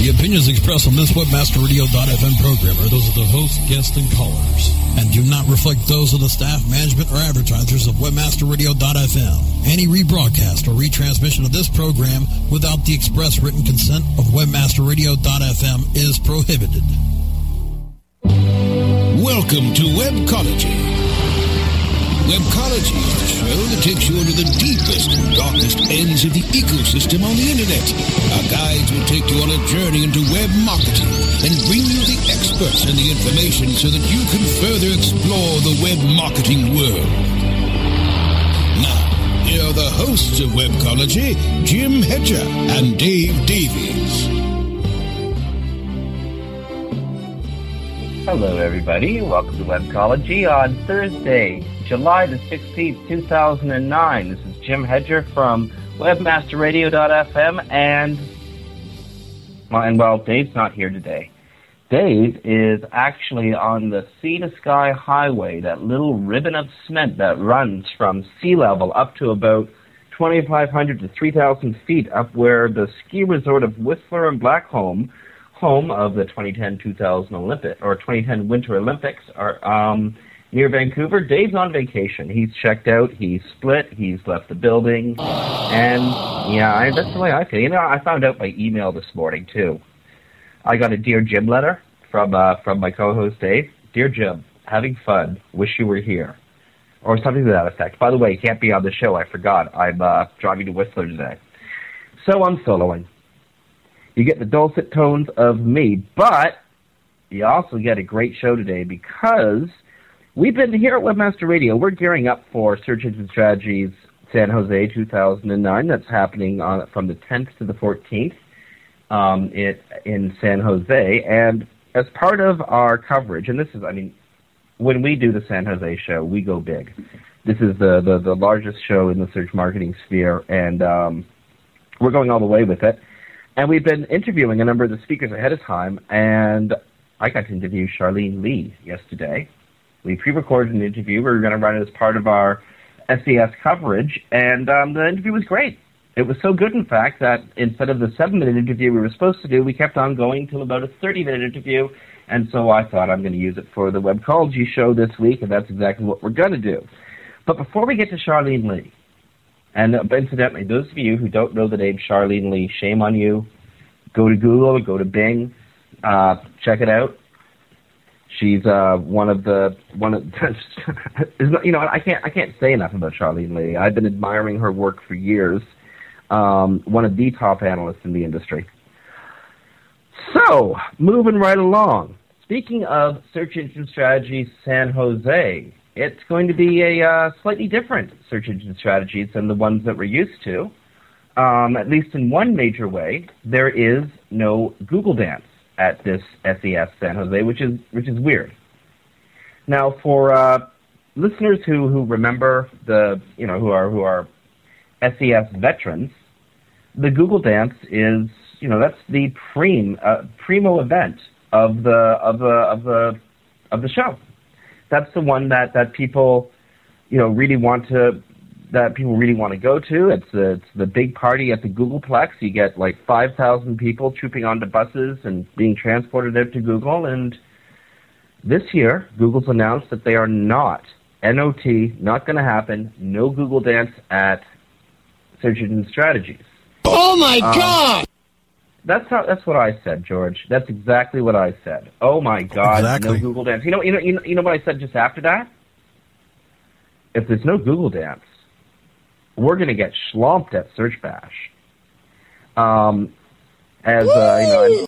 The opinions expressed on this webmasterradio.fm program are those of the host, guests, and callers, and do not reflect those of the staff, management, or advertisers of webmasterradio.fm. Any rebroadcast or retransmission of this program without the express written consent of webmasterradio.fm is prohibited. Welcome to Webcology. Webcology is the show that takes you into the deepest and darkest ends of the ecosystem on the internet. Our guides will take a journey into web marketing and bring you the experts and the information so that you can further explore the web marketing world. Now, here are the hosts of Webcology, Jim Hedger and Dave Davies. Hello, everybody. Welcome to Webcology on Thursday, July the 16th, 2009. This is Jim Hedger from WebmasterRadio.fm, and, and well, Dave's not here today. Dave is actually on the Sea to Sky Highway, that little ribbon of cement that runs from sea level up to about 2,500 to 3,000 feet up where the ski resort of Whistler and Blackcomb home of the 2010-2000 Olympic or 2010 Winter Olympics are um, near Vancouver. Dave's on vacation. He's checked out. He's split. He's left the building, and yeah, I, that's the way I feel. You know, I found out by email this morning too. I got a dear Jim letter from uh, from my co-host Dave. Dear Jim, having fun. Wish you were here, or something to that effect. By the way, can't be on the show. I forgot. I'm uh, driving to Whistler today, so I'm soloing. You get the dulcet tones of me, but you also get a great show today because we've been here at Webmaster Radio. We're gearing up for Search Engine Strategies San Jose 2009. That's happening on, from the 10th to the 14th um, it, in San Jose. And as part of our coverage, and this is, I mean, when we do the San Jose show, we go big. This is the, the, the largest show in the search marketing sphere, and um, we're going all the way with it. And we've been interviewing a number of the speakers ahead of time, and I got to interview Charlene Li yesterday. We pre-recorded an interview. We were going to run it as part of our SES coverage, and um, the interview was great. It was so good, in fact, that instead of the seven-minute interview we were supposed to do, we kept on going till about a 30-minute interview, and so I thought I'm going to use it for the Webcology show this week, and that's exactly what we're going to do. But before we get to Charlene Li, and uh, incidentally, those of you who don't know the name Charlene Li, shame on you. Go to Google, go to Bing, uh, check it out. She's uh, one of the one of you know I can't I can't say enough about Charlene Li. I've been admiring her work for years. Um, one of the top analysts in the industry. So moving right along. Speaking of search engine strategy, San Jose, it's going to be a uh, slightly different search engine strategies than the ones that we're used to. Um, at least in one major way, there is no Google Dance at this SES San Jose, which is which is weird. Now, for uh, listeners who, who remember the you know who are who are SES veterans, the Google Dance is you know that's the prim uh, primo event of the of the of the of the show. That's the one that that people you know really want to that people really want to go to. It's the, it's the big party at the Googleplex. You get like 5,000 people trooping onto buses and being transported out to Google. And this year, Google's announced that they are not, NOT, not going to happen, no Google Dance at Search Engine Strategies. Oh my Um, God! That's how. That's what I said, George. That's exactly what I said. Oh my God! Exactly. No Google Dance. You know. You know. You know. You know what I said just after that? If there's no Google Dance, we're going to get schlomped at Search Bash. Um, as uh, you know,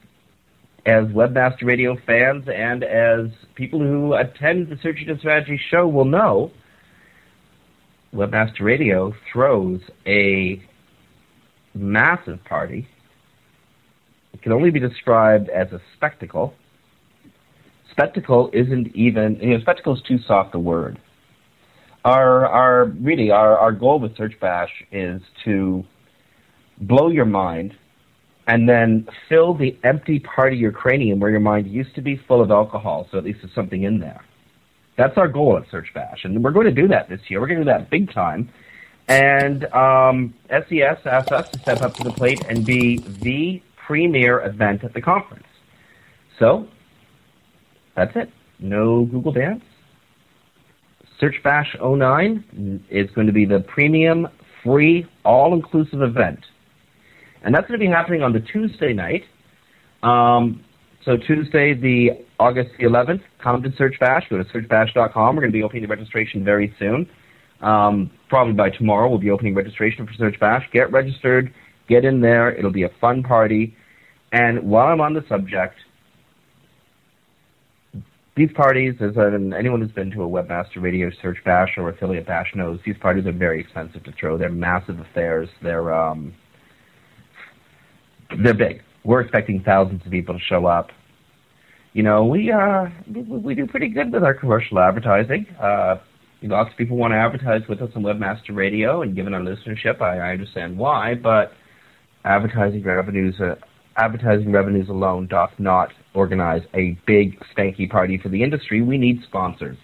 as Webmaster Radio fans and as people who attend the Search Engine Strategy show will know, Webmaster Radio throws a massive party. It can only be described as a spectacle. Spectacle isn't even you know, spectacle is too soft a word. Our our really our, our goal with Search Bash is to blow your mind and then fill the empty part of your cranium where your mind used to be full of alcohol, so at least there's something in there. That's our goal at Search Bash, and we're going to do that this year. We're going to do that big time. And um, SES asked us to step up to the plate and be the premier event at the conference. So, that's it. No Google Dance. Search Bash 09 is going to be the premium, free, all-inclusive event. And that's going to be happening on the Tuesday night. Um, so Tuesday, the August the 11th, come to Search Bash. Go to searchbash.com. We're going to be opening the registration very soon. Um, probably by tomorrow, we'll be opening registration for Search Bash. Get registered. Get in there. It'll be a fun party. And while I'm on the subject, these parties, as anyone who's been to a Webmaster Radio Search Bash or Affiliate Bash knows, these parties are very expensive to throw. They're massive affairs. They're um, they're big. We're expecting thousands of people to show up. You know, we uh, we, we do pretty good with our commercial advertising. Uh, lots of people want to advertise with us on Webmaster Radio, and given our listenership, I, I understand why. But advertising revenues, uh, advertising revenues alone, doth not organize a big stanky party for the industry. We need sponsors.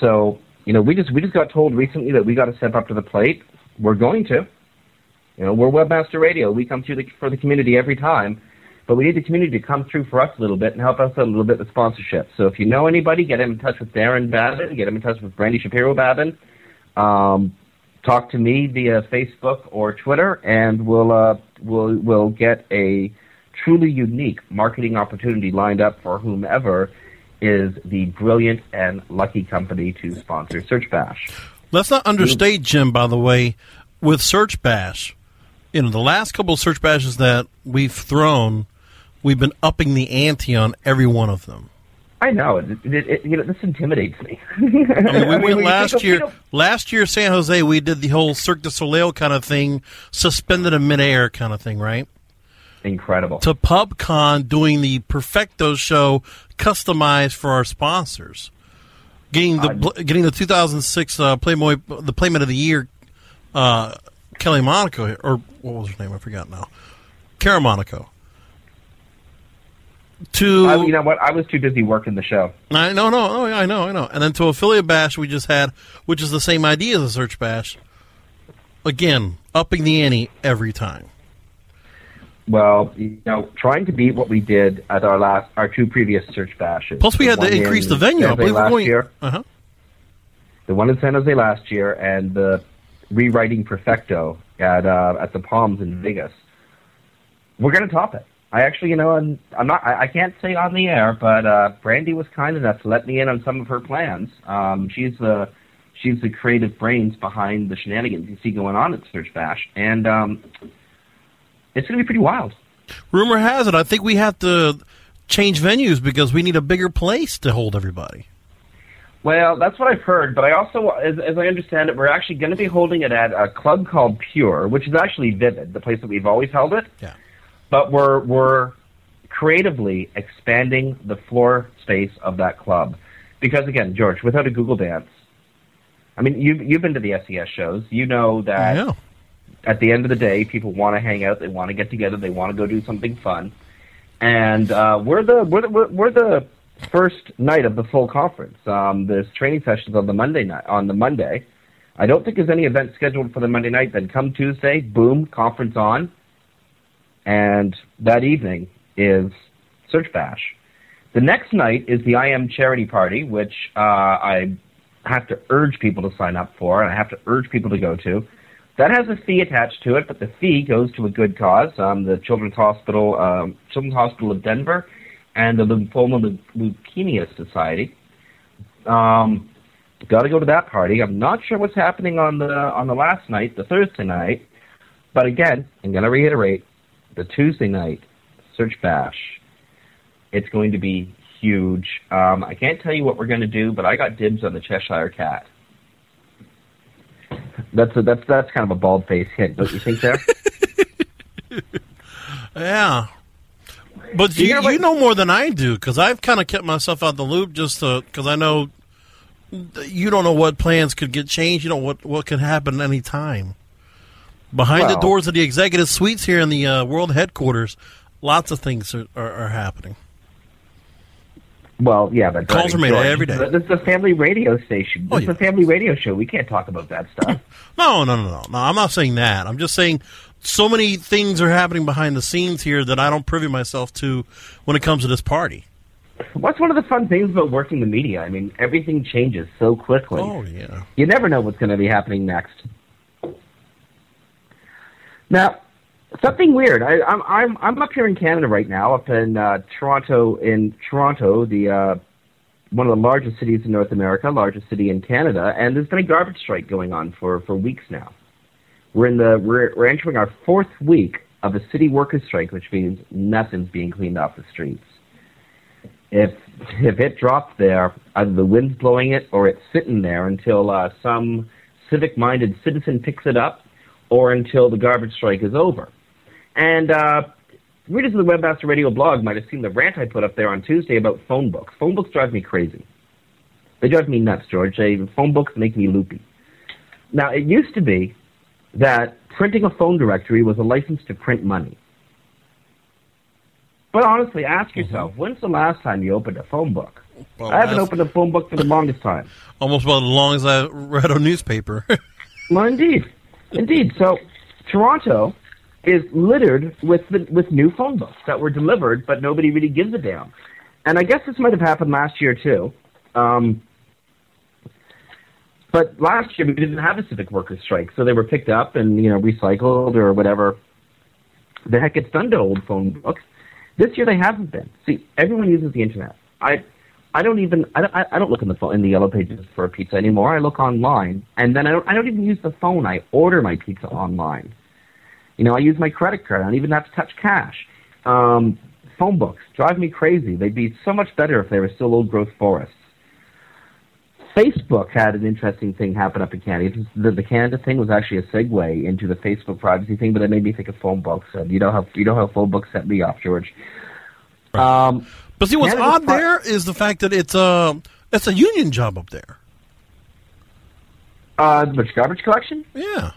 So, you know, we just we just got told recently that we got to step up to the plate. We're going to. You know, we're Webmaster Radio. We come through the, for the community every time, but we need the community to come through for us a little bit and help us out a little bit with sponsorship. So if you know anybody, get him in touch with Daron Babin, get him in touch with Brandy Shapiro Babin. Um, talk to me via Facebook or Twitter, and we'll uh, we'll we'll get a truly unique marketing opportunity lined up for whomever is the brilliant and lucky company to sponsor Search Bash. Let's not understate, Jim, by the way, with Search Bash. You know, the last couple of Search Bashes that we've thrown, we've been upping the ante on every one of them. I know it, it, it, you know this intimidates me. I mean, we I mean, went last year. Last year, San Jose, we did the whole Cirque du Soleil kind of thing, suspended in midair kind of thing, right? incredible. To PubCon, doing the Perfecto show, customized for our sponsors, getting the getting the 2006 uh, Playboy, the Playmate of the Year, uh, Kelly Monaco, or what was her name? I forgot now. Kara Monaco. To I, you know what? I was too busy working the show. I no no oh yeah, I know I know. And then to affiliate bash we just had, which is the same idea as a search bash. Again, upping the ante every time. Well, you know, trying to beat what we did at our last, our two previous search bashes. Plus, we The had to increase in the venue. I believe last going. year, Uh-huh. the one in San Jose last year, and the rewriting Perfecto at uh, at the Palms in Vegas. We're going to top it. I actually, you know, I'm, I'm not. I, I can't say on the air, but uh, Brandy was kind enough to let me in on some of her plans. Um, she's the she's the creative brains behind the shenanigans you see going on at Search Bash, and um, it's going to be pretty wild. Rumor has it, I think we have to change venues because we need a bigger place to hold everybody. Well, that's what I've heard, but I also, as, as I understand it, we're actually going to be holding it at a club called Pure, which is actually Vivid, the place that we've always held it. Yeah. But we're we're creatively expanding the floor space of that club, because again, George, without a Google Dance, I mean, you've you've been to the SES shows, you know that yeah. at the end of the day, people want to hang out, they want to get together, they want to go do something fun, and uh, we're the we're the we're, the first night of the full conference. Um, there's training sessions on the Monday night on the Monday. I don't think there's any event scheduled for the Monday night. Then come Tuesday, boom, conference on, and that evening is Search Bash. The next night is the I Am Charity Party, which uh, I have to urge people to sign up for, and I have to urge people to go to. That has a fee attached to it, but the fee goes to a good cause. Um, the Children's Hospital, um, Children's Hospital of Denver, and the Lymphoma Leukemia Society. Um, got to go to that party. I'm not sure what's happening on the on the last night, the Thursday night, but again, I'm going to reiterate the Tuesday night search bash. It's going to be huge. Um, I can't tell you what we're going to do, but I got dibs on the Cheshire Cat. That's a, that's that's kind of a bald face hint, don't you think, there? yeah, but you, you know more than I do because I've kind of kept myself out of the loop just because I know you don't know what plans could get changed. You know what what could happen any time. Behind well, the doors of the executive suites here in the uh, world headquarters, lots of things are, are, are happening. Well, yeah, but calls are made George, every day. This is a family radio station. Oh, this oh, is a family radio show. We can't talk about that stuff. no, no, no, no, no. I'm not saying that. I'm just saying so many things are happening behind the scenes here that I don't privy myself to when it comes to this party. What's one of the fun things about working the media? I mean, everything changes so quickly. Oh yeah. You never know what's going to be happening next. Now, something weird. I, I'm I'm I'm up here in Canada right now, up in uh, Toronto. In Toronto, the uh, one of the largest cities in North America, largest city in Canada, and there's been a garbage strike going on for for weeks now. We're in the we're we're entering our fourth week of a city workers' strike, which means nothing's being cleaned off the streets. If if it drops there, either the wind's blowing it or it's sitting there until uh, some civic-minded citizen picks it up, or until the garbage strike is over. And uh, readers of the Webmaster Radio blog might have seen the rant I put up there on Tuesday about phone books. Phone books drive me crazy. They drive me nuts, George. They, phone books make me loopy. Now, it used to be that printing a phone directory was a license to print money. But honestly, ask mm-hmm. yourself, mm-hmm. when's the last time you opened a phone book? Well, I haven't opened a phone book for the longest time. Almost about as long as I read a newspaper. well, indeed. Indeed. So, Toronto is littered with the, with new phone books that were delivered, but nobody really gives a damn. And I guess this might have happened last year too. Um, but last year we didn't have a civic workers strike, so they were picked up and you know recycled or whatever the heck gets done to old phone books. This year they haven't been. See, everyone uses the internet. I I don't even I don't, I don't look in the phone in the yellow pages for a pizza anymore. I look online, and then I don't I don't even use the phone. I order my pizza online. You know, I use my credit card. I don't even have to touch cash. Um, phone books drive me crazy. They'd be so much better if they were still old growth forests. Facebook had an interesting thing happen up in Canada. The, the Canada thing was actually a segue into the Facebook privacy thing, but it made me think of phone books. And you know how you know how phone books set me off, George. Right. Um, but see, what's Canada's odd there is the fact that it's a it's a union job up there. Uh, the garbage collection. Yeah.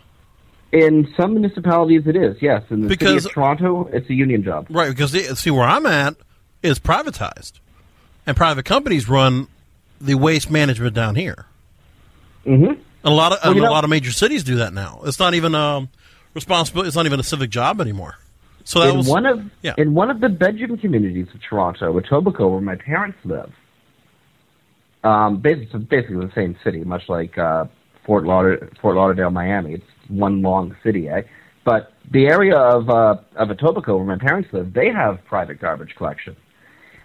In some municipalities, it is yes. In the because, city of Toronto, it's a union job. Right, because the, see where I'm at is privatized, and private companies run the waste management down here. Mm-hmm. a lot of well, a know, lot of major cities do that now. It's not even um responsible. It's not even a civic job anymore. So that in was one of yeah. in one of the bedroom communities of Toronto, Etobicoke, where my parents live. Um, basically, basically the same city, much like uh, Fort Lauder, Fort Lauderdale, Miami. It's one long city, eh? But the area of uh, of Etobicoke, where my parents live, they have private garbage collection,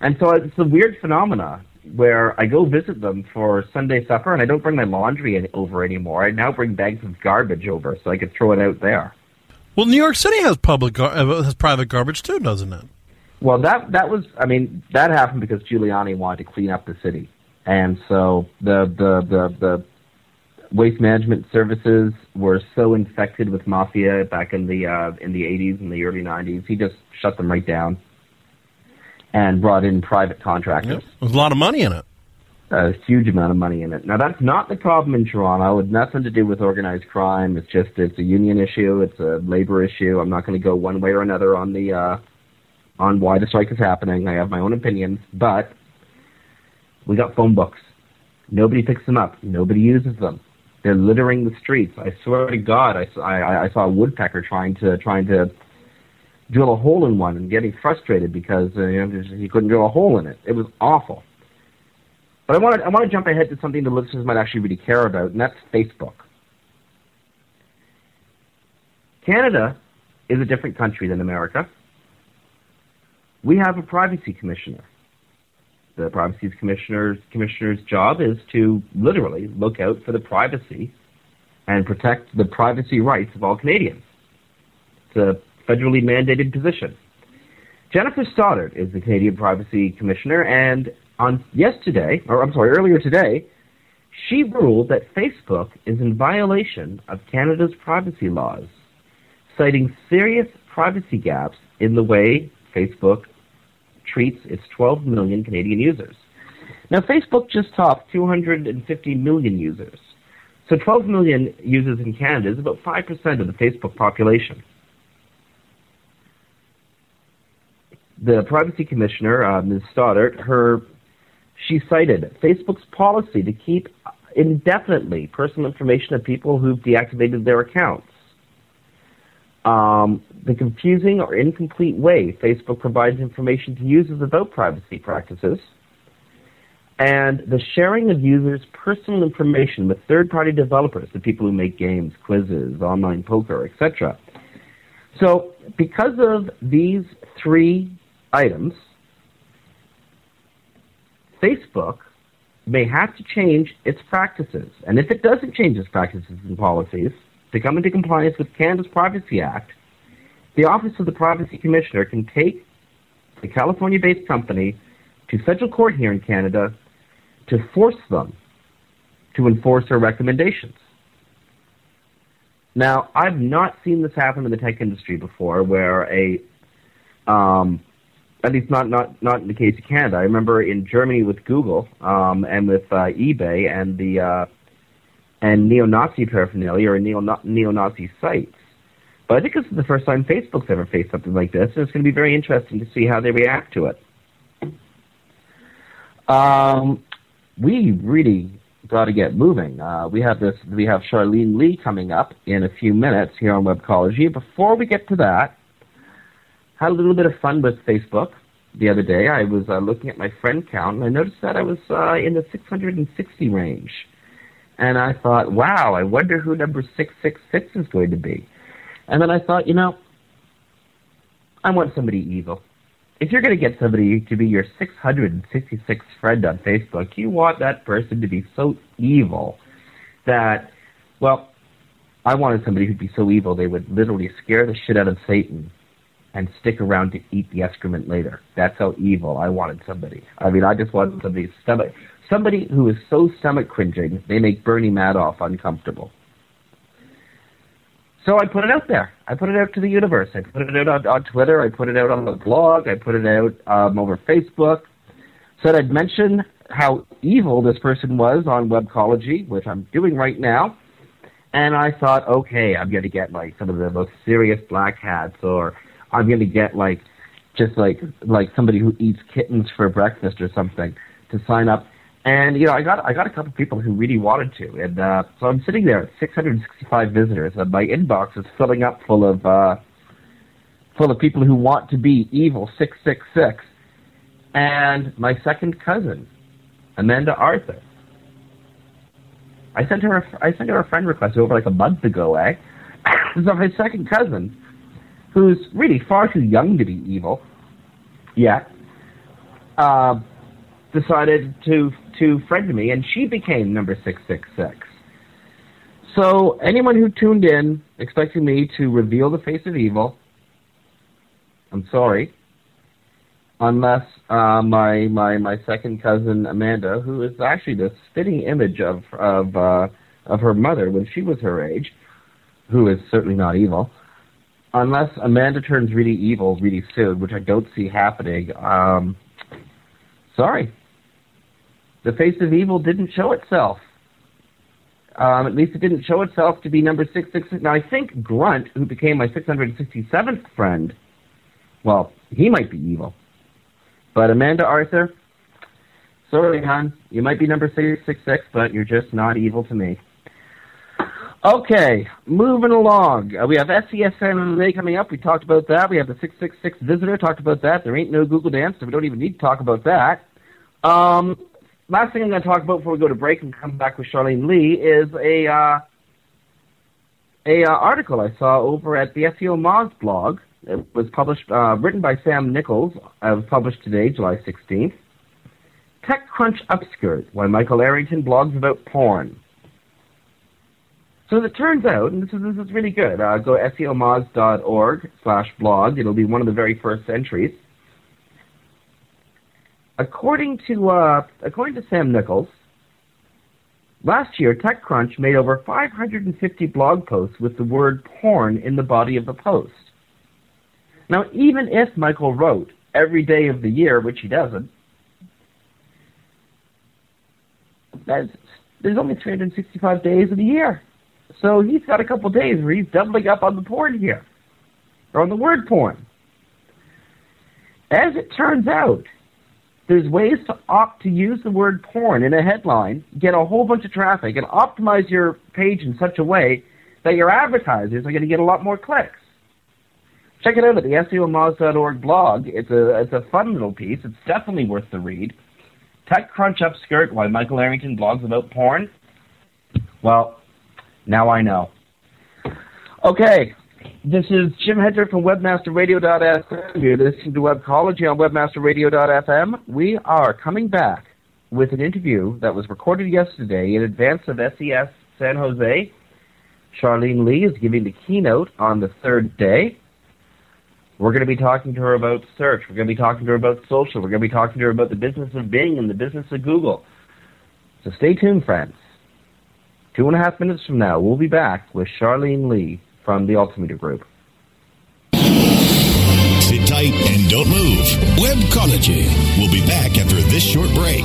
and so it's a weird phenomena where I go visit them for Sunday supper, and I don't bring my laundry over anymore. I now bring bags of garbage over so I can throw it out there. Well, New York City has public gar- uh, has private garbage too, doesn't it? Well, that that was I mean that happened because Giuliani wanted to clean up the city, and so the the the, the waste management services were so infected with mafia back in the uh, in the 80s and the early 90s. He just shut them right down and brought in private contractors. Yep. There's a lot of money in it. A huge amount of money in it. Now that's not the problem in Toronto. It's nothing to do with organized crime. It's just it's a union issue. It's a labor issue. I'm not going to go one way or another on the uh, on why the strike is happening. I have my own opinions, but we got phone books. Nobody picks them up. Nobody uses them. They're littering the streets. I swear to God, I, I, I saw a woodpecker trying to trying to drill a hole in one and getting frustrated because uh, you know, he couldn't drill a hole in it. It was awful. But I want to I want to jump ahead to something the listeners might actually really care about, and that's Facebook. Canada is a different country than America. We have a privacy commissioner. The privacy commissioner's commissioner's job is to literally look out for the privacy and protect the privacy rights of all Canadians. It's a federally mandated position. Jennifer Stoddart is the Canadian Privacy Commissioner, and on yesterday, or I'm sorry, earlier today, she ruled that Facebook is in violation of Canada's privacy laws, citing serious privacy gaps in the way Facebook treats its 12 million Canadian users. Now, Facebook just topped 250 million users. So 12 million users in Canada is about 5% of the Facebook population. The privacy commissioner, uh, Ms. Stoddart, her, she cited Facebook's policy to keep indefinitely personal information of people who've deactivated their accounts um, the confusing or incomplete way Facebook provides information to users about privacy practices, and the sharing of users' personal information with third-party developers, the people who make games, quizzes, online poker, etc. So, because of these three items, Facebook may have to change its practices. And if it doesn't change its practices and policies, to come into compliance with Canada's Privacy Act, the Office of the Privacy Commissioner can take the California based company to federal court here in Canada to force them to enforce their recommendations. Now, I've not seen this happen in the tech industry before where a um, at least not, not, not in the case of Canada. I remember in Germany with Google um, and with uh, eBay and the uh, and neo-Nazi paraphernalia or neo- neo-Nazi sites. But I think this is the first time Facebook's ever faced something like this, and it's going to be very interesting to see how they react to it. Um, we really got to get moving. Uh, we have this. We have Charlene Li coming up in a few minutes here on Webcology. Before we get to that, had a little bit of fun with Facebook the other day. I was uh, looking at my friend count, and I noticed that I was uh, in the 660 range. And I thought, wow, I wonder who number 666 is going to be. And then I thought, you know, I want somebody evil. If you're going to get somebody to be your 666th friend on Facebook, you want that person to be so evil that, well, I wanted somebody who'd be so evil they would literally scare the shit out of Satan and stick around to eat the excrement later. That's how evil I wanted somebody. I mean, I just wanted somebody's stomach somebody who is so stomach cringing they make Bernie Madoff uncomfortable. So I put it out there. I put it out to the universe. I put it out on, on Twitter. I put it out on the blog. I put it out um, over Facebook. Said I'd mention how evil this person was on Webcology, which I'm doing right now. And I thought, okay, I'm going to get like some of the most serious black hats, or I'm to get like just like like somebody who eats kittens for breakfast or something to sign up. And you know, I got I got a couple people who really wanted to, and uh, so I'm sitting there at 665 visitors, and my inbox is filling up full of uh, full of people who want to be evil 666. And my second cousin, Amanda Arthur. I sent her a, I sent her a friend request over like a month ago, eh? so my second cousin, who's really far too young to be evil, yet, uh, decided to to friend me, and she became number six six six. So anyone who tuned in expecting me to reveal the face of evil, I'm sorry. Unless uh, my my my second cousin Amanda, who is actually the spitting image of of uh, of her mother when she was her age, who is certainly not evil. Unless Amanda turns really evil really soon, which I don't see happening. Um, sorry, the face of evil didn't show itself. Um, at least it didn't show itself to be number 666. Now, I think Grunt, who became my 667th friend, well, he might be evil. But Amanda Arthur, sorry, hon, you might be number 666, but you're just not evil to me. Okay, moving along. Uh, we have SES San Jose coming up. We talked about that. We have the 666 visitor. Talked about that. There ain't no Google Dance, so we don't even need to talk about that. Um, last thing I'm going to talk about before we go to break and come back with Charlene Li is a uh, a uh, article I saw over at the SEOmoz blog. It was published, uh, written by Sam Nichols. Uh, it was published today, July 16th. TechCrunch Upskirt, why Michael Arrington blogs about porn. So it turns out, and this is, this is really good, uh, go seomoz.org slash blog. It'll be one of the very first entries. According to, uh, according to Sam Nichols, last year TechCrunch made over 550 blog posts with the word porn in the body of the post. Now, even if Michael wrote every day of the year, which he doesn't, there's only 365 days of the year. So he's got a couple days where he's doubling up on the porn here, or on the word porn. As it turns out, there's ways to opt to use the word porn in a headline, get a whole bunch of traffic, and optimize your page in such a way that your advertisers are going to get a lot more clicks. Check it out at the SEOmoz.org blog. It's a it's a fun little piece. It's definitely worth the read. TechCrunch upskirt why Michael Arrington blogs about porn. Well, now I know. Okay, this is Jim Hedger from WebmasterRadio.fm. You're listening to Webcology on WebmasterRadio.fm. We are coming back with an interview that was recorded yesterday in advance of SES San Jose. Charlene Li is giving the keynote on the third day. We're going to be talking to her about search. We're going to be talking to her about social. We're going to be talking to her about the business of Bing and the business of Google. So stay tuned, friends. Two and a half minutes from now, we'll be back with Charlene Li from the Altimeter Group. Sit tight and don't move. Webcology. We'll be back after this short break.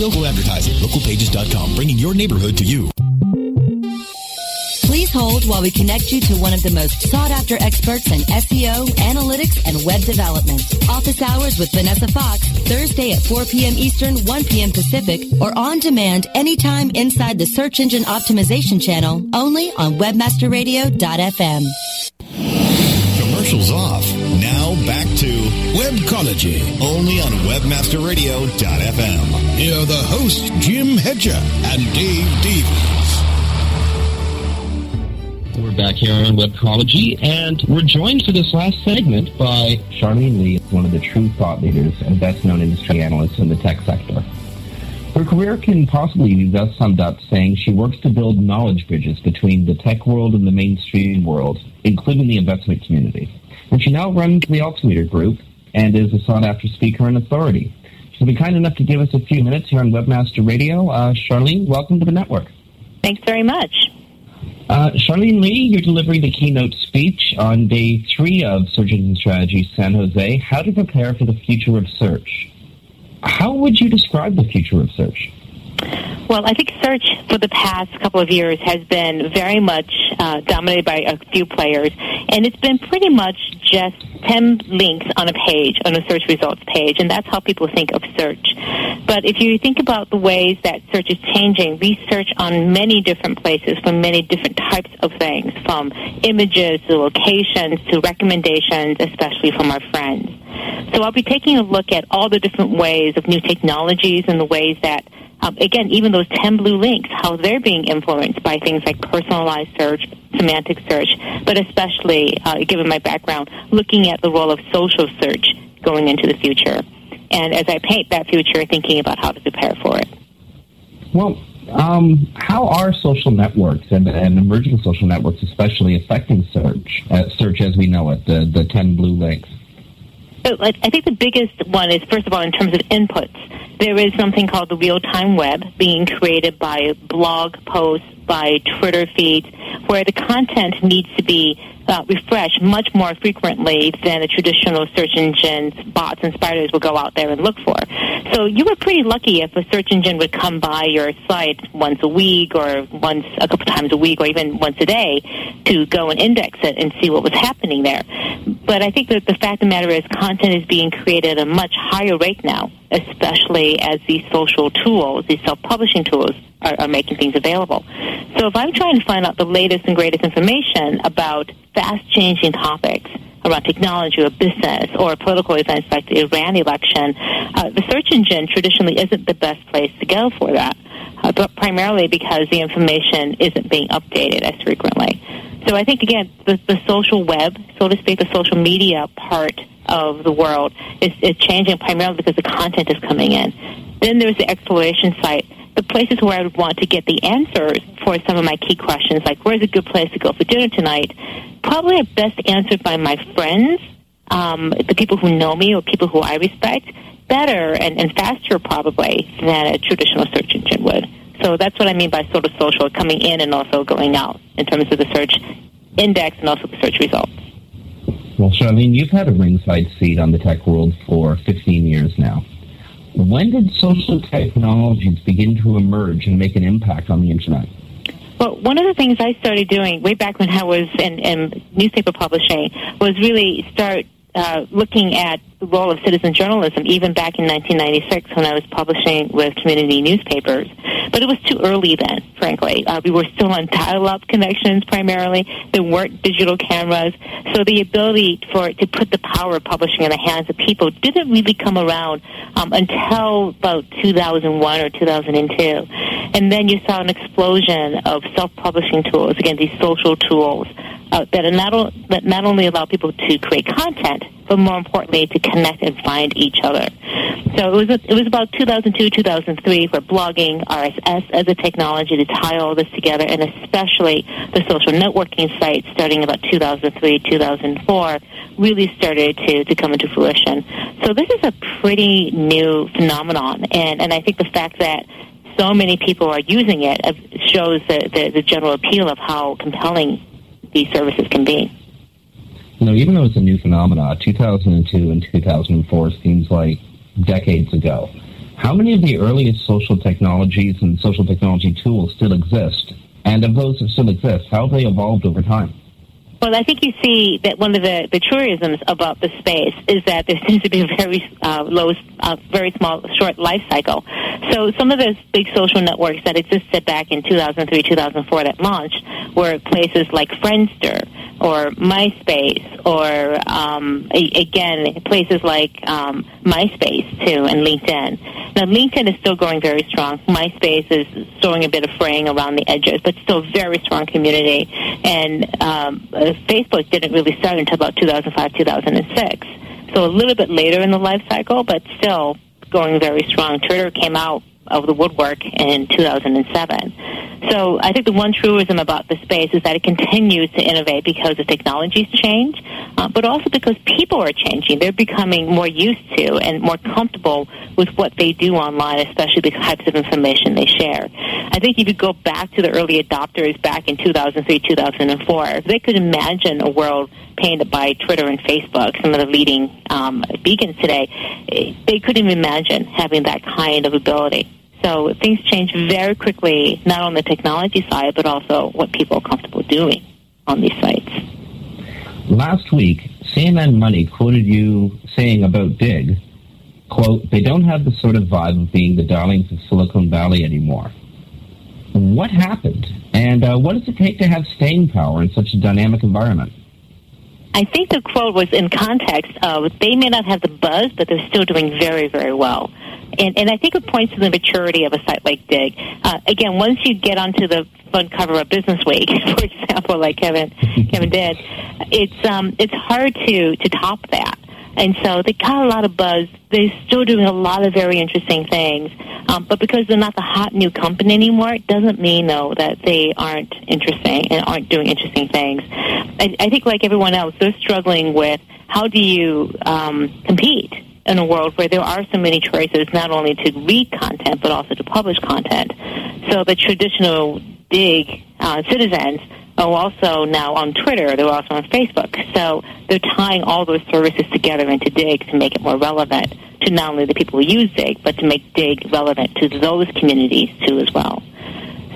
local advertising. Localpages.com, bringing your neighborhood to you. Please hold while we connect you to one of the most sought after experts in SEO, analytics, and web development. Office hours with Vanessa Fox, Thursday at 4 p.m. Eastern, 1 p.m. Pacific, or on demand anytime inside the Search Engine Optimization channel, only on WebmasterRadio.fm. Commercials off. Webcology, only on WebmasterRadio.fm. Here are the hosts, Jim Hedger and Dave Davies. We're back here on Webcology, and we're joined for this last segment by Charlene Li, one of the true thought leaders and best-known industry analysts in the tech sector. Her career can possibly be best summed up saying she works to build knowledge bridges between the tech world and the mainstream world, including the investment community. And she now runs the Altimeter Group and is a sought-after speaker and authority. She's been kind enough to give us a few minutes here on Webmaster Radio. Uh, Charlene, welcome to the network. Thanks very much. Uh, Charlene Li, you're delivering the keynote speech on day three of Search Engine Strategy San Jose, How to Prepare for the Future of Search. How would you describe the future of search? Well, I think search for the past couple of years has been very much uh, dominated by a few players, and it's been pretty much just 10 links on a page, on a search results page, and that's how people think of search. But if you think about the ways that search is changing, we search on many different places for many different types of things, from images to locations to recommendations, especially from our friends. So I'll be taking a look at all the different ways of new technologies and the ways that um, again, even those 10 blue links, how they're being influenced by things like personalized search, semantic search, but especially, uh, given my background, looking at the role of social search going into the future. And as I paint that future, thinking about how to prepare for it. Well, um, how are social networks and, and, emerging social networks especially affecting search, uh, search as we know it, the, the 10 blue links? So I think the biggest one is, first of all, in terms of inputs. There is something called the real-time web being created by blog posts, by Twitter feeds, where the content needs to be uh, refresh much more frequently than the traditional search engines, bots, and spiders will go out there and look for. So you were pretty lucky if a search engine would come by your site once a week or once a couple times a week or even once a day to go and index it and see what was happening there. But I think that the fact of the matter is content is being created at a much higher rate now, especially as these social tools, these self-publishing tools, are, are making things available. So if I'm trying to find out the latest and greatest information about fast changing topics around technology or business or political events like the Iran election, uh, the search engine traditionally isn't the best place to go for that, uh, but primarily because the information isn't being updated as frequently. So I think, again, the, the social web, so to speak, the social media part of the world is, is changing primarily because the content is coming in. Then there's the exploration site the places where I would want to get the answers for some of my key questions, like where's a good place to go for dinner tonight, probably are best answered by my friends, um, the people who know me or people who I respect, better and, and faster probably than a traditional search engine would. So that's what I mean by sort of social, coming in and also going out in terms of the search index and also the search results. Well, Charlene, you've had a ringside seat on the tech world for 15 years now. When did social technologies begin to emerge and make an impact on the internet? Well, one of the things I started doing way back when I was in, in newspaper publishing was really start uh, looking at the role of citizen journalism even back in 1996 when I was publishing with community newspapers. But it was too early then, frankly. Uh, we were still on dial-up connections primarily. There weren't digital cameras. So the ability for to put the power of publishing in the hands of people didn't really come around um, until about 2001 or 2002. And then you saw an explosion of self-publishing tools, again, these social tools, uh, that, not o- that not only allow people to create content, but more importantly, to connect and find each other. So it was a, it was about 2002, 2003 where blogging, RSS as a technology to tie all this together, and especially the social networking sites starting about 2003, 2004 really started to, to come into fruition. So this is a pretty new phenomenon, and, and I think the fact that so many people are using it uh, shows the, the, the general appeal of how compelling these services can be. Know, even though it's a new phenomenon, 2002 and 2004 seems like decades ago. How many of the earliest social technologies and social technology tools still exist? And of those that still exist, how have they evolved over time? Well, I think you see that one of the, the truisms about the space is that there seems to be a very uh, low, uh, very small, short life cycle. So some of those big social networks that existed back in 2003, 2004 that launched were places like Friendster or MySpace or, um, a- again, places like um, MySpace, too, and LinkedIn. Now, LinkedIn is still growing very strong. MySpace is showing a bit of fraying around the edges, but still very strong community. And um, Facebook didn't really start until about 2005, 2006. So a little bit later in the life cycle, but still going very strong. Twitter came out of the woodwork in 2007. So I think the one truism about the space is that it continues to innovate because the technologies change, uh, but also because people are changing. They're becoming more used to and more comfortable with what they do online, especially the types of information they share. I think if you go back to the early adopters back in 2003, 2004, if they could imagine a world painted by Twitter and Facebook, some of the leading um, beacons today, they couldn't imagine having that kind of ability. So things change very quickly, not on the technology side, but also what people are comfortable doing on these sites. Last week, CNN Money quoted you saying about Digg, quote, they don't have the sort of vibe of being the darlings of Silicon Valley anymore. What happened? And uh, what does it take to have staying power in such a dynamic environment? I think the quote was in context of they may not have the buzz, but they're still doing very, very well. And, and I think it points to the maturity of a site like Digg. Uh, again, once you get onto the front cover of Business Week, for example, like Kevin Kevin did, it's um, it's hard to to top that. And so they got a lot of buzz. They're still doing a lot of very interesting things. Um, but because they're not the hot new company anymore, it doesn't mean, though, that they aren't interesting and aren't doing interesting things. I, I think, like everyone else, they're struggling with how do you um, compete in a world where there are so many choices, not only to read content, but also to publish content. So the traditional Digg uh, citizens are also now on Twitter. They're also on Facebook. So they're tying all those services together into Digg to make it more relevant to not only the people who use Digg, but to make Digg relevant to those communities too as well.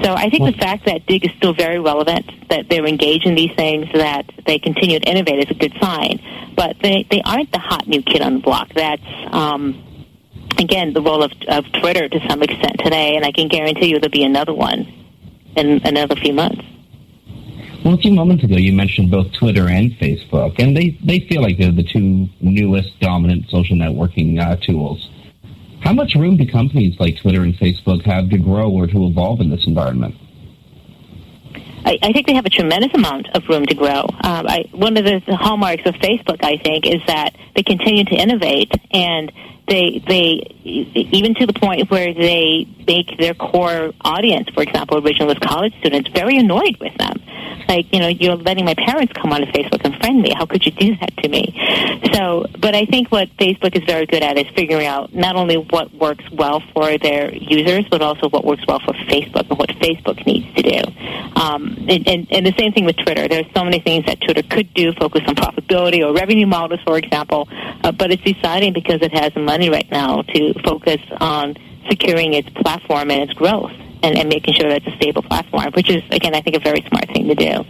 So I think the fact that Digg is still very relevant, that they're engaged in these things, that they continue to innovate is a good sign. But they, they aren't the hot new kid on the block. That's, um, again, the role of, of Twitter to some extent today, and I can guarantee you there'll be another one in another few months. Well, a few moments ago, you mentioned both Twitter and Facebook, and they, they feel like they're the two newest dominant social networking uh, tools. How much room do companies like Twitter and Facebook have to grow or to evolve in this environment? I, think they have a tremendous amount of room to grow. Um, I, one of the hallmarks of Facebook, I think, is that they continue to innovate and they they even to the point where they make their core audience, for example, originalist college students, very annoyed with them. Like, you know, you're letting my parents come onto Facebook and friend me. How could you do that to me? So, but I think what Facebook is very good at is figuring out not only what works well for their users, but also what works well for Facebook and what Facebook needs to do. Um, and, and, and the same thing with Twitter. There's so many things that Twitter could do, focus on profitability or revenue models, for example, uh, but it's deciding because it has money right now to focus on securing its platform and its growth and, and making sure that it's a stable platform, which is, again, I think a very smart thing to do.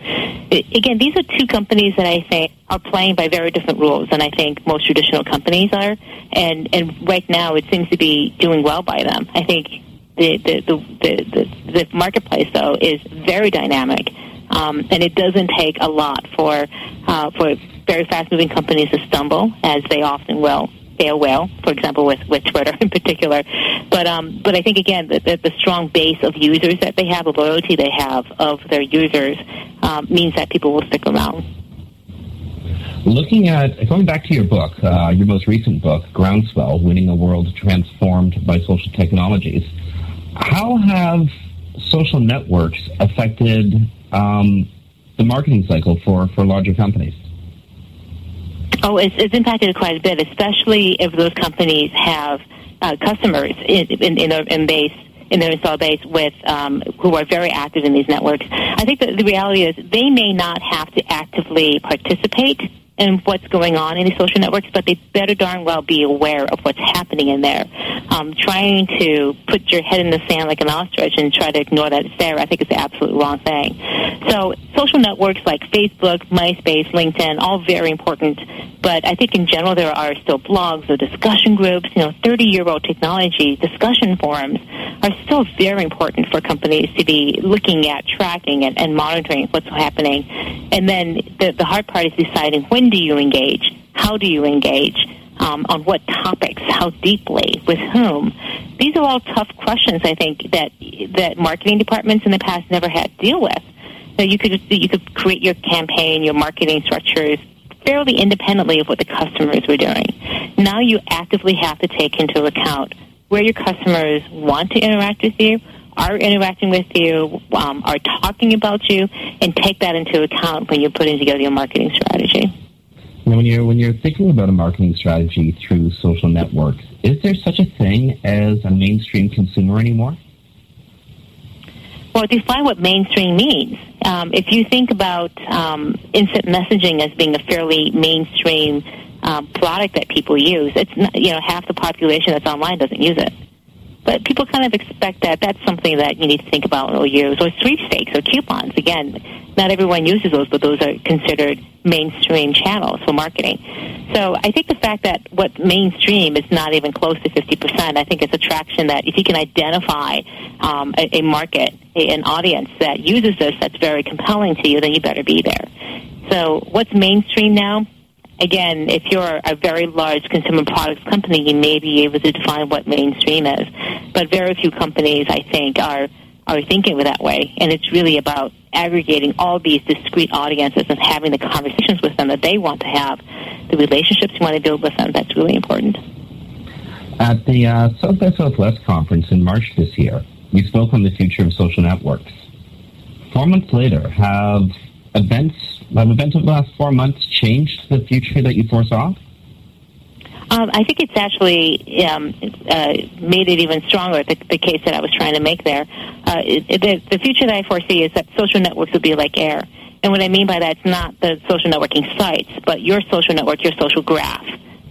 It, again, these are two companies that I think are playing by very different rules than I think most traditional companies are. And, and right now, it seems to be doing well by them. I think the, the, the, the, the, marketplace, though, is very dynamic. Um, and it doesn't take a lot for uh, for very fast moving companies to stumble, as they often will fail well, for example, with, with Twitter in particular. But um, but I think again that the, the strong base of users that they have, the loyalty they have of their users, um, means that people will stick around. Looking at going back to your book, uh, your most recent book, Groundswell: Winning a World Transformed by Social Technologies. How have social networks affected um, the marketing cycle for, for larger companies? Oh, it's, it's impacted quite a bit, especially if those companies have uh, customers in, in, in, their, in base in their install base with um, who are very active in these networks. I think that the reality is they may not have to actively participate and what's going on in these social networks, but they better darn well be aware of what's happening in there. Um, trying to put your head in the sand like an ostrich and try to ignore that it's there, I think is the absolute wrong thing. So social networks like Facebook, MySpace, LinkedIn, all very important, but I think in general there are still blogs or discussion groups, you know, 30-year-old technology discussion forums are still very important for companies to be looking at, tracking, and, and monitoring what's happening. And then the, the hard part is deciding when when do you engage? How do you engage? Um, on what topics? How deeply? With whom? These are all tough questions. I think that that marketing departments in the past never had to deal with. So you could you could create your campaign, your marketing structures fairly independently of what the customers were doing. Now you actively have to take into account where your customers want to interact with you, are interacting with you, um, are talking about you, and take that into account when you're putting together your marketing strategy. Now, when you're when you're thinking about a marketing strategy through social networks, is there such a thing as a mainstream consumer anymore? Well, define what mainstream means. Um, if you think about um, instant messaging as being a fairly mainstream um, product that people use, it's not, you know half the population that's online doesn't use it. But people kind of expect that that's something that you need to think about or use, or sweepstakes or coupons. Again, not everyone uses those, but those are considered mainstream channels for marketing. So I think the fact that what mainstream is not even close to 50%, I think it's a traction that if you can identify um, a, a market, a, an audience that uses this that's very compelling to you, then you better be there. So what's mainstream now? Again, if you're a very large consumer products company, you may be able to define what mainstream is. But very few companies, I think, are are thinking that way. And it's really about aggregating all these discrete audiences and having the conversations with them that they want to have, the relationships you want to build with them. That's really important. At the uh, South by Southwest conference in March this year, you spoke on the future of social networks. Four months later, have events have events of the last four months changed the future that you foresaw? Um, I think it's actually um, uh, made it even stronger, the, the, case that I was trying to make there. Uh, it, the, the future that I foresee is that social networks will be like air. And what I mean by that is not the social networking sites, but your social network, your social graph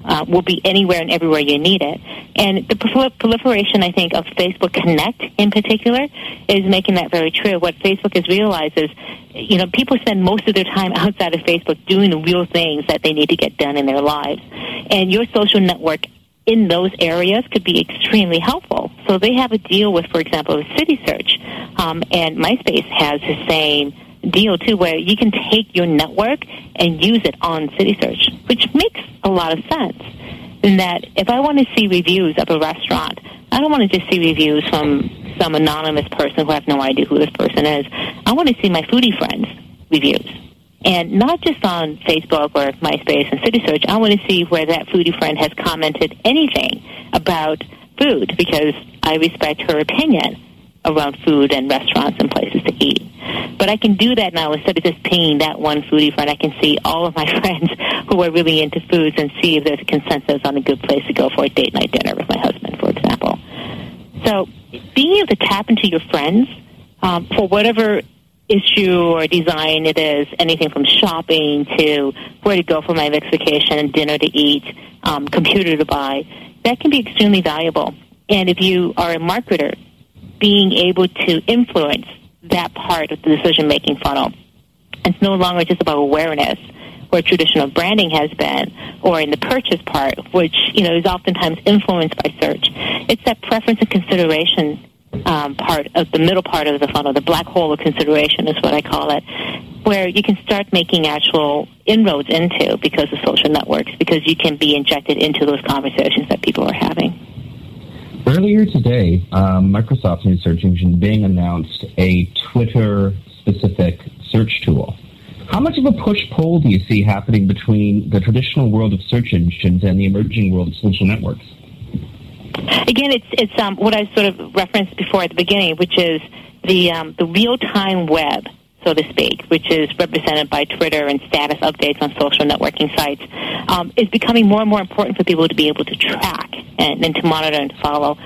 uh, will be anywhere and everywhere you need it. And the proliferation, I think, of Facebook Connect in particular is making that very true. What Facebook has realized is, you know, people spend most of their time outside of Facebook doing the real things that they need to get done in their lives. And your social network in those areas could be extremely helpful. So they have a deal with, for example, City Search, um, and MySpace has the same deal too where you can take your network and use it on City Search, which makes a lot of sense. In that if I want to see reviews of a restaurant, I don't want to just see reviews from some anonymous person who I have no idea who this person is. I want to see my foodie friends' reviews. And not just on Facebook or MySpace and City Search, I want to see where that foodie friend has commented anything about food because I respect her opinion around food and restaurants and places to eat. But I can do that now instead of just pinging that one foodie friend. I can see all of my friends who are really into foods and see if there's a consensus on a good place to go for a date night dinner with my husband, for example. So being able to tap into your friends um, for whatever issue or design it is, anything from shopping to where to go for my next vacation, dinner to eat, um, computer to buy, that can be extremely valuable. And if you are a marketer, being able to influence that part of the decision making funnel. It's no longer just about awareness, where traditional branding has been, or in the purchase part, which you know is oftentimes influenced by search. It's that preference and consideration um, part of the middle part of the funnel, the black hole of consideration is what I call it, where you can start making actual inroads into because of social networks, because you can be injected into those conversations that people are having. Earlier today, um, Microsoft's new search engine Bing announced a Twitter-specific search tool. How much of a push-pull do you see happening between the traditional world of search engines and the emerging world of social networks? Again, it's it's um, what I sort of referenced before at the beginning, which is the um, the real-time web so to speak, which is represented by Twitter and status updates on social networking sites, um, is becoming more and more important for people to be able to track and, and to monitor and to follow.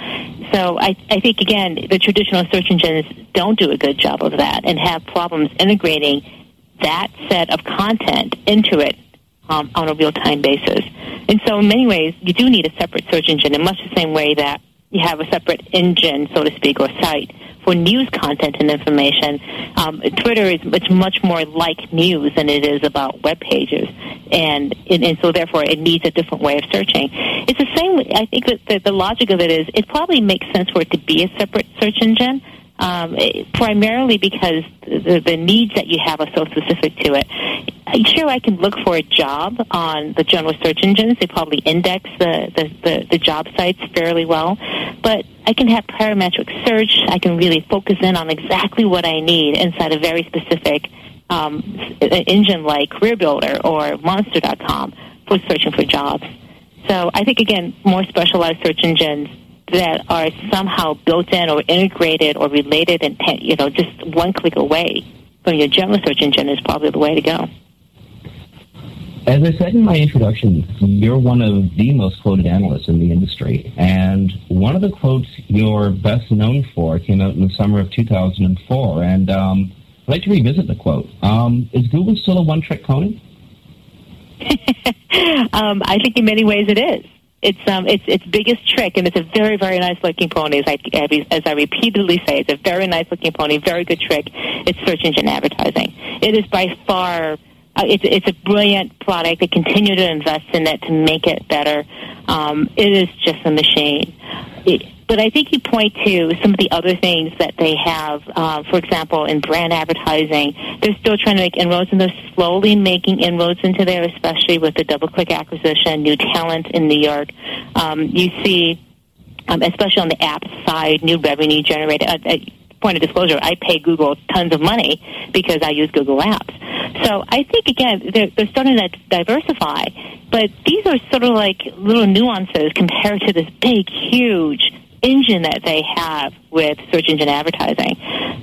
So I, I think, again, the traditional search engines don't do a good job of that and have problems integrating that set of content into it um, on a real-time basis. And so in many ways, you do need a separate search engine in much the same way that you have a separate engine, so to speak, or site for news content and information. Um, Twitter is much much more like news than it is about web pages, and, and and so therefore it needs a different way of searching. It's the same. I think that the, the logic of it is it probably makes sense for it to be a separate search engine um, primarily because the, the needs that you have are so specific to it. Sure, I can look for a job on the general search engines. They probably index the, the, the, the job sites fairly well. But I can have parametric search. I can really focus in on exactly what I need inside a very specific um, engine like CareerBuilder or Monster.com for searching for jobs. So I think, again, more specialized search engines that are somehow built in or integrated or related and you know just one click away from your general search engine is probably the way to go. As I said in my introduction, you're one of the most quoted analysts in the industry, and one of the quotes you're best known for came out in the summer of 2004, and um, I'd like to revisit the quote. Um, is Google still a one-trick pony? um, I think in many ways it is. It's um, it's its biggest trick, and it's a very, very nice looking pony. As I, as I repeatedly say, it's a very nice looking pony, very good trick. It's search engine advertising. It is by far, uh, it's it's a brilliant product. They continue to invest in it to make it better. Um, it is just a machine. It, but I think you point to some of the other things that they have. Uh, for example, in brand advertising, they're still trying to make inroads, and they're slowly making inroads into there, especially with the DoubleClick acquisition, new talent in New York. Um, you see, um, especially on the app side, new revenue generated. Uh, uh, point of disclosure, I pay Google tons of money because I use Google Apps. So I think again they're, they're starting to diversify, but these are sort of like little nuances compared to this big, huge engine that they have with search engine advertising.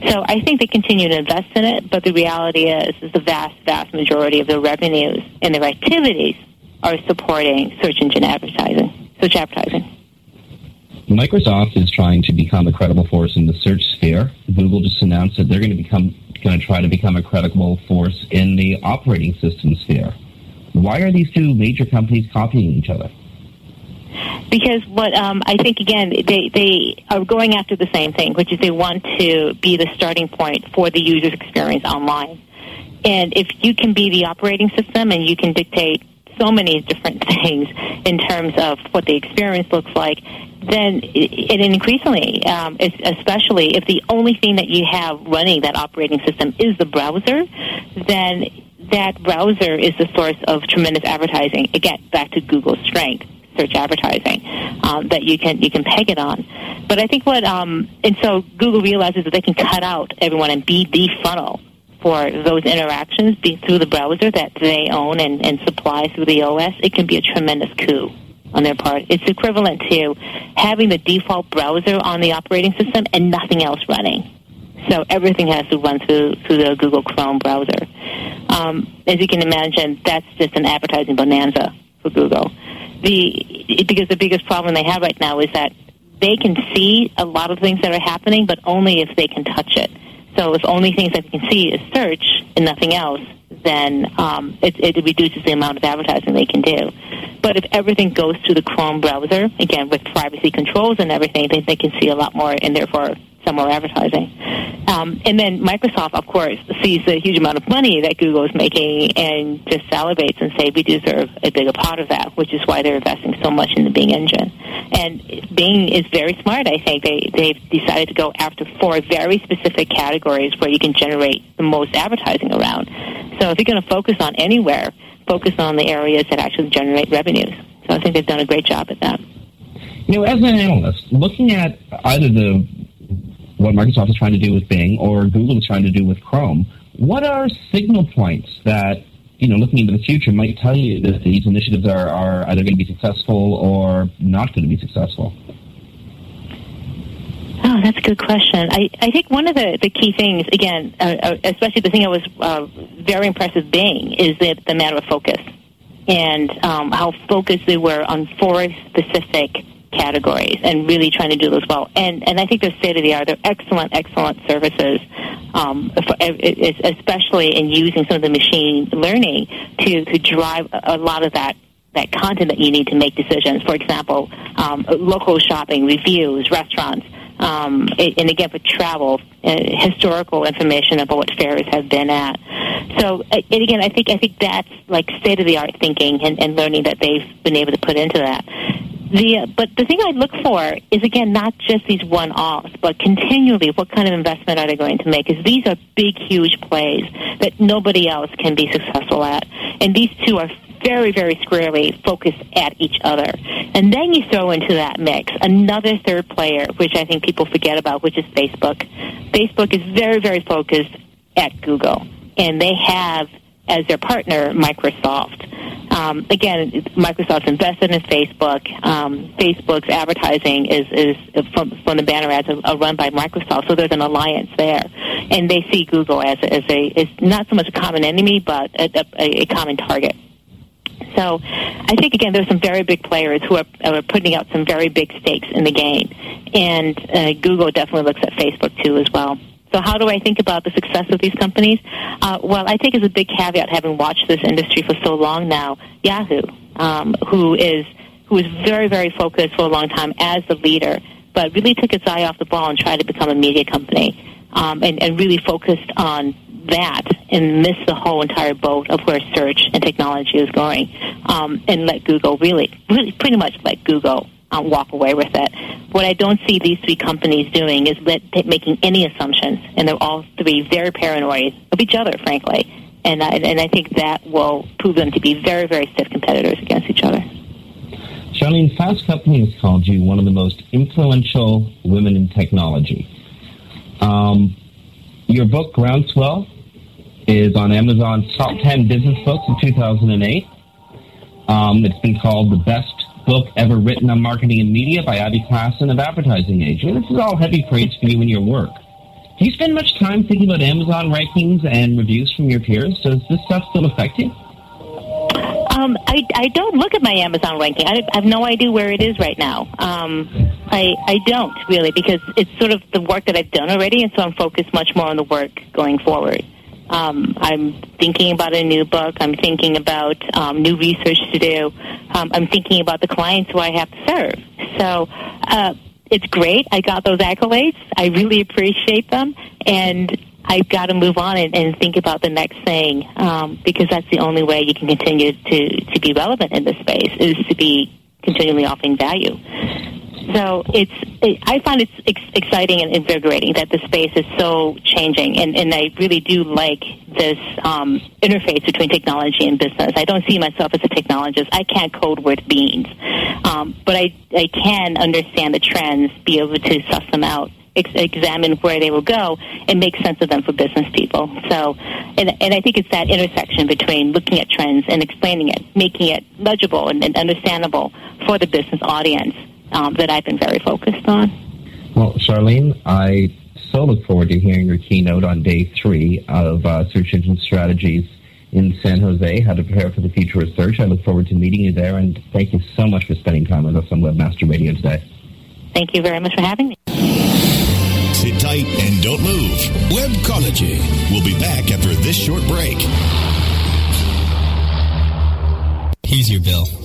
So I think they continue to invest in it, but the reality is, is the vast, vast majority of their revenues and their activities are supporting search engine advertising, search advertising. Microsoft is trying to become a credible force in the search sphere. Google just announced that they're going to become going to try to become a credible force in the operating system sphere. Why are these two major companies copying each other? Because what um, I think again they they are going after the same thing, which is they want to be the starting point for the user's experience online. And if you can be the operating system and you can dictate so many different things in terms of what the experience looks like, then it, increasingly, um, especially if the only thing that you have running that operating system is the browser, then that browser is the source of tremendous advertising. Again, back to Google's strength search advertising um, that you can you can peg it on. But I think what um, and so Google realizes that they can cut out everyone and be the funnel for those interactions be through the browser that they own and, and supply through the OS. It can be a tremendous coup on their part. It's equivalent to having the default browser on the operating system and nothing else running. So everything has to run through through the Google Chrome browser. Um, as you can imagine, that's just an advertising bonanza for Google the because the biggest problem they have right now is that they can see a lot of things that are happening, but only if they can touch it. So if only things that they can see is search and nothing else, then um, it, it reduces the amount of advertising they can do. But if everything goes to the Chrome browser, again with privacy controls and everything, they, they can see a lot more and therefore some more advertising. Um, and then Microsoft, of course, sees the huge amount of money that Google is making and just salivates and say we deserve a bigger part of that, which is why they're investing so much in the Bing engine. And Bing is very smart. I think they they've decided to go after four very specific categories where you can generate the most advertising around. So if you're going to focus on anywhere, focus on the areas that actually generate revenues. So I think they've done a great job at that. You know, as an analyst, looking at either the what Microsoft is trying to do with Bing or Google is trying to do with Chrome. What are signal points that, you know, looking into the future might tell you that these initiatives are, are either going to be successful or not going to be successful? Oh, that's a good question. I, I think one of the, the key things, again, uh, uh especially the thing that was uh, very impressive with Bing, is the, the matter of focus and um, how focused they were on four specific categories and really trying to do those well. And and I think they're state of the art. They're excellent, excellent services, um, for, especially in using some of the machine learning to to drive a lot of that that content that you need to make decisions. For example, um, local shopping, reviews, restaurants. Um, and again, for travel, uh, historical information about what fares have been at. So, and again, I think I think that's like state of the art thinking and, and learning that they've been able to put into that. The, but the thing I look for is again not just these one-offs, but continually what kind of investment are they going to make? Because these are big, huge plays that nobody else can be successful at, and these two are very, very squarely focused at each other. And then you throw into that mix another third player, which I think people forget about, which is Facebook. Facebook is very, very focused at Google, and they have as their partner Microsoft. Um, again, Microsoft's invested in Facebook. Um, Facebook's advertising is, is from, from the banner ads are, run by Microsoft, so there's an alliance there, and they see Google as, as a not so much a common enemy, but a, a, a common target. So I think again there's some very big players who are, are putting out some very big stakes in the game, and uh, Google definitely looks at Facebook too as well. So how do I think about the success of these companies? Uh, well, I think as a big caveat, having watched this industry for so long now, Yahoo, um, who is who was very, very focused for a long time as the leader, but really took its eye off the ball and tried to become a media company um, and, and really focused on that and missed the whole entire boat of where search and technology is going um, and let Google really, really pretty much let Google walk away with it. What I don't see these three companies doing is let, making any assumptions, and they're all three very paranoid of each other, frankly. And I, and I think that will prove them to be very, very stiff competitors against each other. Charlene, Fast Company has called you one of the most influential women in technology. Um, your book, Groundswell, is on Amazon's top 10 business books of 2008. Um, it's been called the best book ever written on marketing and media by Abbey Klaassen of Advertising Age. And this is all heavy praise for you and your work. Do you spend much time thinking about Amazon rankings and reviews from your peers? Does this stuff still affect you? Um, I, I don't look at my Amazon ranking. I, I have no idea where it is right now. Um, I, I don't really because it's sort of the work that I've done already, and so I'm focused much more on the work going forward. Um, I'm thinking about a new book. I'm thinking about um, new research to do. Um, I'm thinking about the clients who I have to serve. So uh, it's great. I got those accolades. I really appreciate them, and I've got to move on and, and think about the next thing um, because that's the only way you can continue to to be relevant in this space is to be continually offering value. So it's it, I find it's ex- exciting and invigorating that the space is so changing, and, and I really do like this um, interface between technology and business. I don't see myself as a technologist. I can't code word means, um, but I I can understand the trends, be able to suss them out examine where they will go and make sense of them for business people. So, and, and I think it's that intersection between looking at trends and explaining it, making it legible and, and understandable for the business audience um, that I've been very focused on. Well, Charlene, I so look forward to hearing your keynote on day three of uh, Search Engine Strategies in San Jose, how to prepare for the future of search. I look forward to meeting you there, and thank you so much for spending time with us on Webmaster Radio today. Thank you very much for having me. Sit tight and don't move. Webcology. We'll be back after this short break. Here's your bill.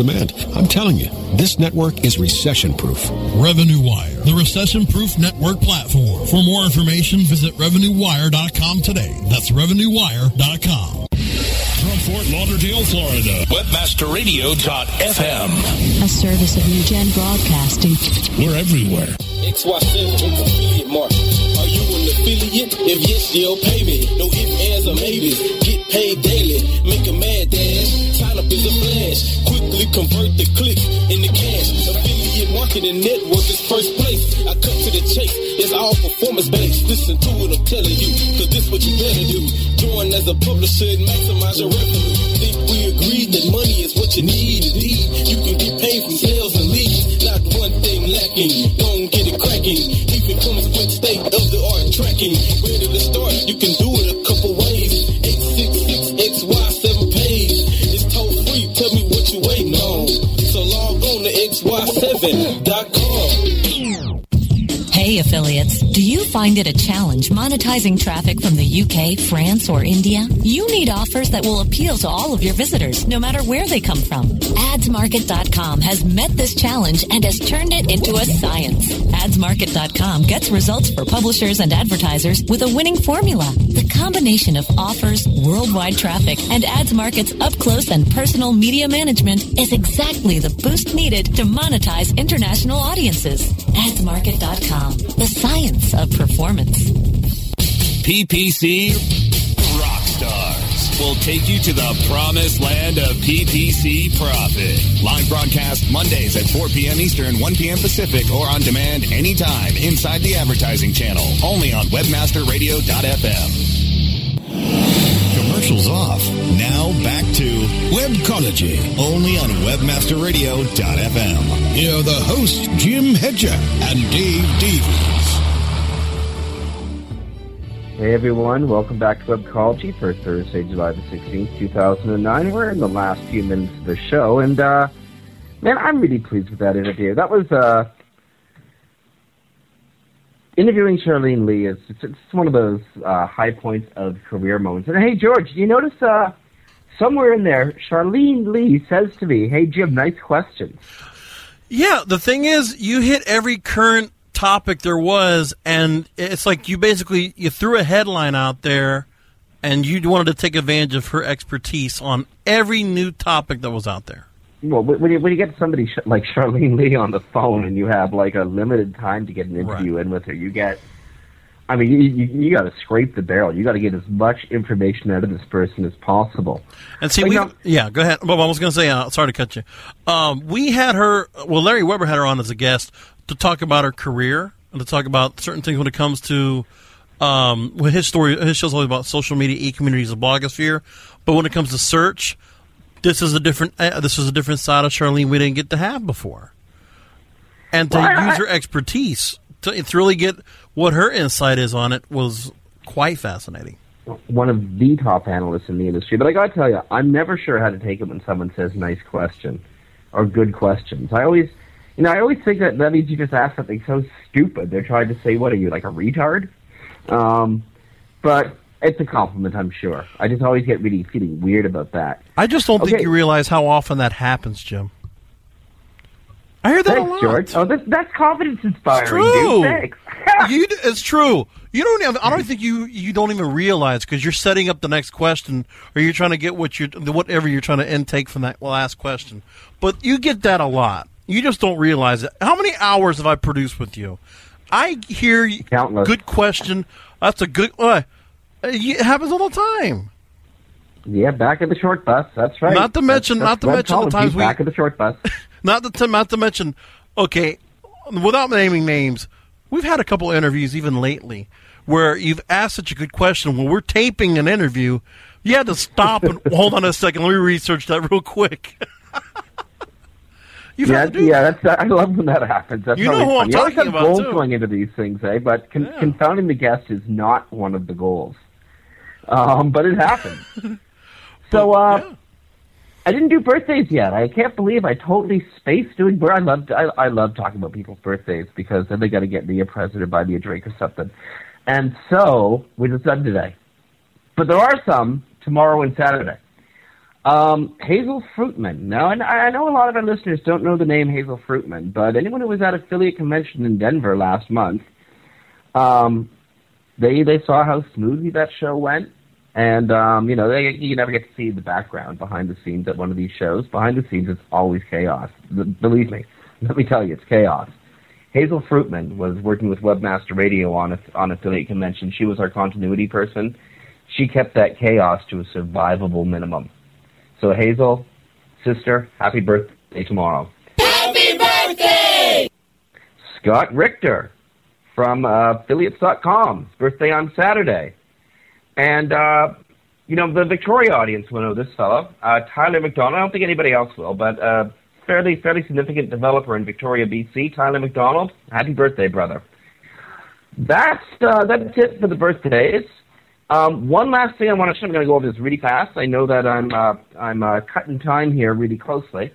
demand. I'm telling you, this network is recession proof. Revenue Wire, the recession proof network platform. For more information, visit RevenueWire.com today. That's RevenueWire.com. From Fort Lauderdale, Florida, WebmasterRadio.fm. A service of New Gen Broadcasting. We're everywhere. XY7 affiliate mark. Are you an affiliate? If yes, you'll pay me. No ifs, ands, or maybes. Get paid daily. Make a mad dash. Quickly convert the clicks into cash. Affiliate marketing network is first place. I cut to the chase. It's all performance based. Listen to what I'm telling you. Cause this what you better do. Join as a publisher and maximize your revenue. Think we agreed that money is what you need. Indeed, you can get paid from sales and leads. Not one thing lacking. Don't get it cracking. Even comes with state of the art tracking. 947.com. Hey, affiliates. Do you find it a challenge monetizing traffic from the UK, France, or India? You need offers that will appeal to all of your visitors, no matter where they come from. AdsMarket.com has met this challenge and has turned it into a science. AdsMarket.com gets results for publishers and advertisers with a winning formula. The combination of offers, worldwide traffic, and AdsMarket's up close and personal media management is exactly the boost needed to monetize international audiences. AdsMarket.com, the science of performance. PPC Rockstars will take you to the promised land of PPC profit. Live broadcast Mondays at 4 p.m. Eastern, 1 p.m. Pacific, or on demand anytime inside the advertising channel. Only on WebmasterRadio.fm. commercials off. Now back to Webcology, only on WebmasterRadio.fm. Here are the hosts, Jim Hedger and Dave Davies. Hey everyone, welcome back to Webcology for Thursday, July the 16th, 2009. We're in the last few minutes of the show, and uh, man, I'm really pleased with that interview. That was uh, interviewing Charlene Li is it's, it's one of those uh, high points of career moments. And hey, George, do you notice uh, somewhere in there, Charlene Li says to me, "Hey Jim, nice question." Yeah, the thing is, you hit every current topic there was, and it's like you basically you threw a headline out there, and you wanted to take advantage of her expertise on every new topic that was out there. Well, when you when you get somebody sh- like Charlene Li on the phone and you have like a limited time to get an interview in with her, you get. I mean, you you, you got to scrape the barrel. You got to get as much information out of this person as possible. And see, But, we you know- yeah, go ahead. Well, I was going to say, uh, sorry to cut you. Um, we had her. Well, Larry Weber had her on as a guest to talk about her career and to talk about certain things when it comes to. Um, well, his story, his show's always about social media, e-communities, and blogosphere. But when it comes to search, this is a different. Uh, this is a different side of Charlene we didn't get to have before. And to Well, I- use her expertise to, to really get what her insight is on it was quite fascinating. one of the top analysts in the industry. But I got to tell you, I'm never sure how to take it when someone says "nice question" or "good questions." I always, you know, I always think that that means you just asked something so stupid. They're trying to say, "What are you like a retard?" Um, but it's a compliment, I'm sure. I just always get really feeling weird about that. I just don't think you realize how often that happens, Jim. I hear that Thanks, a lot. George. Oh, that's, that's confidence inspiring. It's true. Dude. Thanks. you, it's true. You don't. Even, I don't think you you don't even realize because you're setting up the next question, or you're trying to get what you're whatever you're trying to intake from that last question. But you get that a lot. You just don't realize it. How many hours have I produced with you? I hear Countless. good question. That's a good. Uh, it happens all the time. Yeah, back of the short bus. That's right. Not to mention- That's- not to that's mention the times we- back of the short bus. Not to not to mention, okay, without naming names, we've had a couple interviews even lately where you've asked such a good question. When we're taping an interview, you had to stop and hold on a second. Let me research that real quick. You've yeah, had to do yeah, that's I love when that happens. That's You know who I'm talking about, goals too. going into these things, eh? But con- confounding the guest is not one of the goals. Um, but it happens. so, uh, I didn't do birthdays yet. I can't believe I totally spaced doing. bir- I love I, I love talking about people's birthdays because then they got to get me a present or buy me a drink or something. And so we just done today. But there are some tomorrow and Saturday. Um, Hazel Fruitman. Now, and I I know a lot of our listeners don't know the name Hazel Fruitman, but anyone who was at affiliate convention in Denver last month, um, they they saw how smoothly that show went, and um, you know they you never get to see the background behind the scenes at one of these shows. Behind the scenes, it's always chaos. Believe me, let me tell you, it's chaos. Hazel Fruitman was working with Webmaster Radio on a, on affiliate convention. She was our continuity person. She kept that chaos to a survivable minimum. So Hazel, sister, happy birthday tomorrow. Happy birthday! Scott Richter from uh, affiliates.com. Birthday on Saturday. And, uh, you know, the Victoria audience will know this fellow. Uh, Tyler McDonald. I don't think anybody else will, but uh, fairly, fairly significant developer in Victoria, BC. Tyler McDonald. Happy birthday, brother. That's, uh, that's it for the birthdays. Um, one last thing I want to. I'm going to go over this really fast. I know that I'm uh, I'm uh, cutting time here really closely.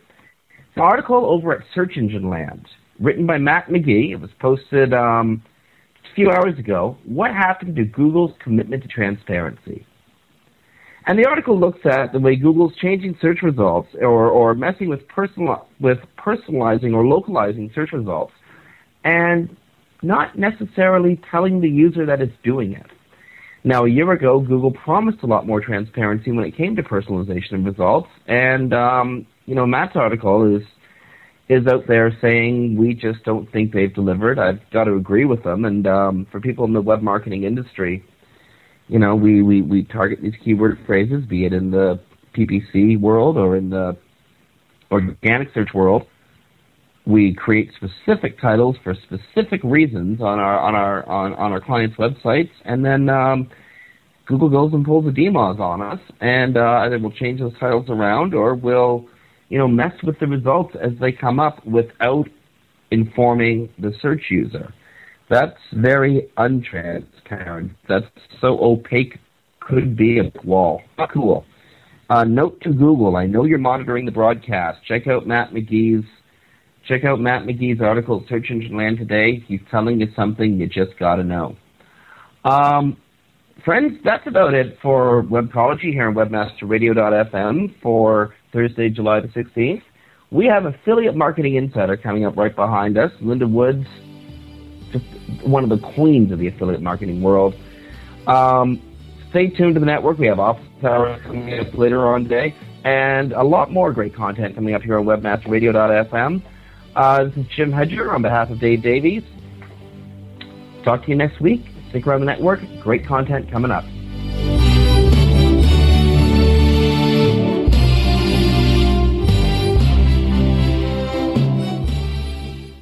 An article over at Search Engine Land, written by Matt McGee. It was posted um, few hours ago. What happened to Google's commitment to transparency? And the article looks at the way Google's changing search results or, or messing with personal with personalizing or localizing search results, and not necessarily telling the user that it's doing it. Now, a year ago, Google promised a lot more transparency when it came to personalization of results, and um, you know, Matt's article is is out there saying we just don't think they've delivered. I've got to agree with them, and um, for people in the web marketing industry, you know, we, we, we target these keyword phrases, be it in the PPC world or in the organic search world. We create specific titles for specific reasons on our on our on, on our clients' websites, and then um, Google goes and pulls a DMOZ on us, and uh, either we'll change those titles around or we'll, you know, mess with the results as they come up without informing the search user. That's very untransparent. That's so opaque. Could be a wall. Not cool. Uh, note to Google: I know you're monitoring the broadcast. Check out Matt McGee's. Check out Matt McGee's article, Search Engine Land today. He's telling you something you just got to know. Um, friends, that's about it for Webcology here on WebmasterRadio.fm for Thursday, July the 16th. We have Affiliate Marketing Insider coming up right behind us. Linda Woods, one of the queens of the affiliate marketing world. Um, stay tuned to the network. We have office hours coming up later on today, and a lot more great content coming up here on WebmasterRadio.fm. Uh, this is Jim Hedger on behalf of Dave Davies. Talk to you next week. Stick around the network. Great content coming up.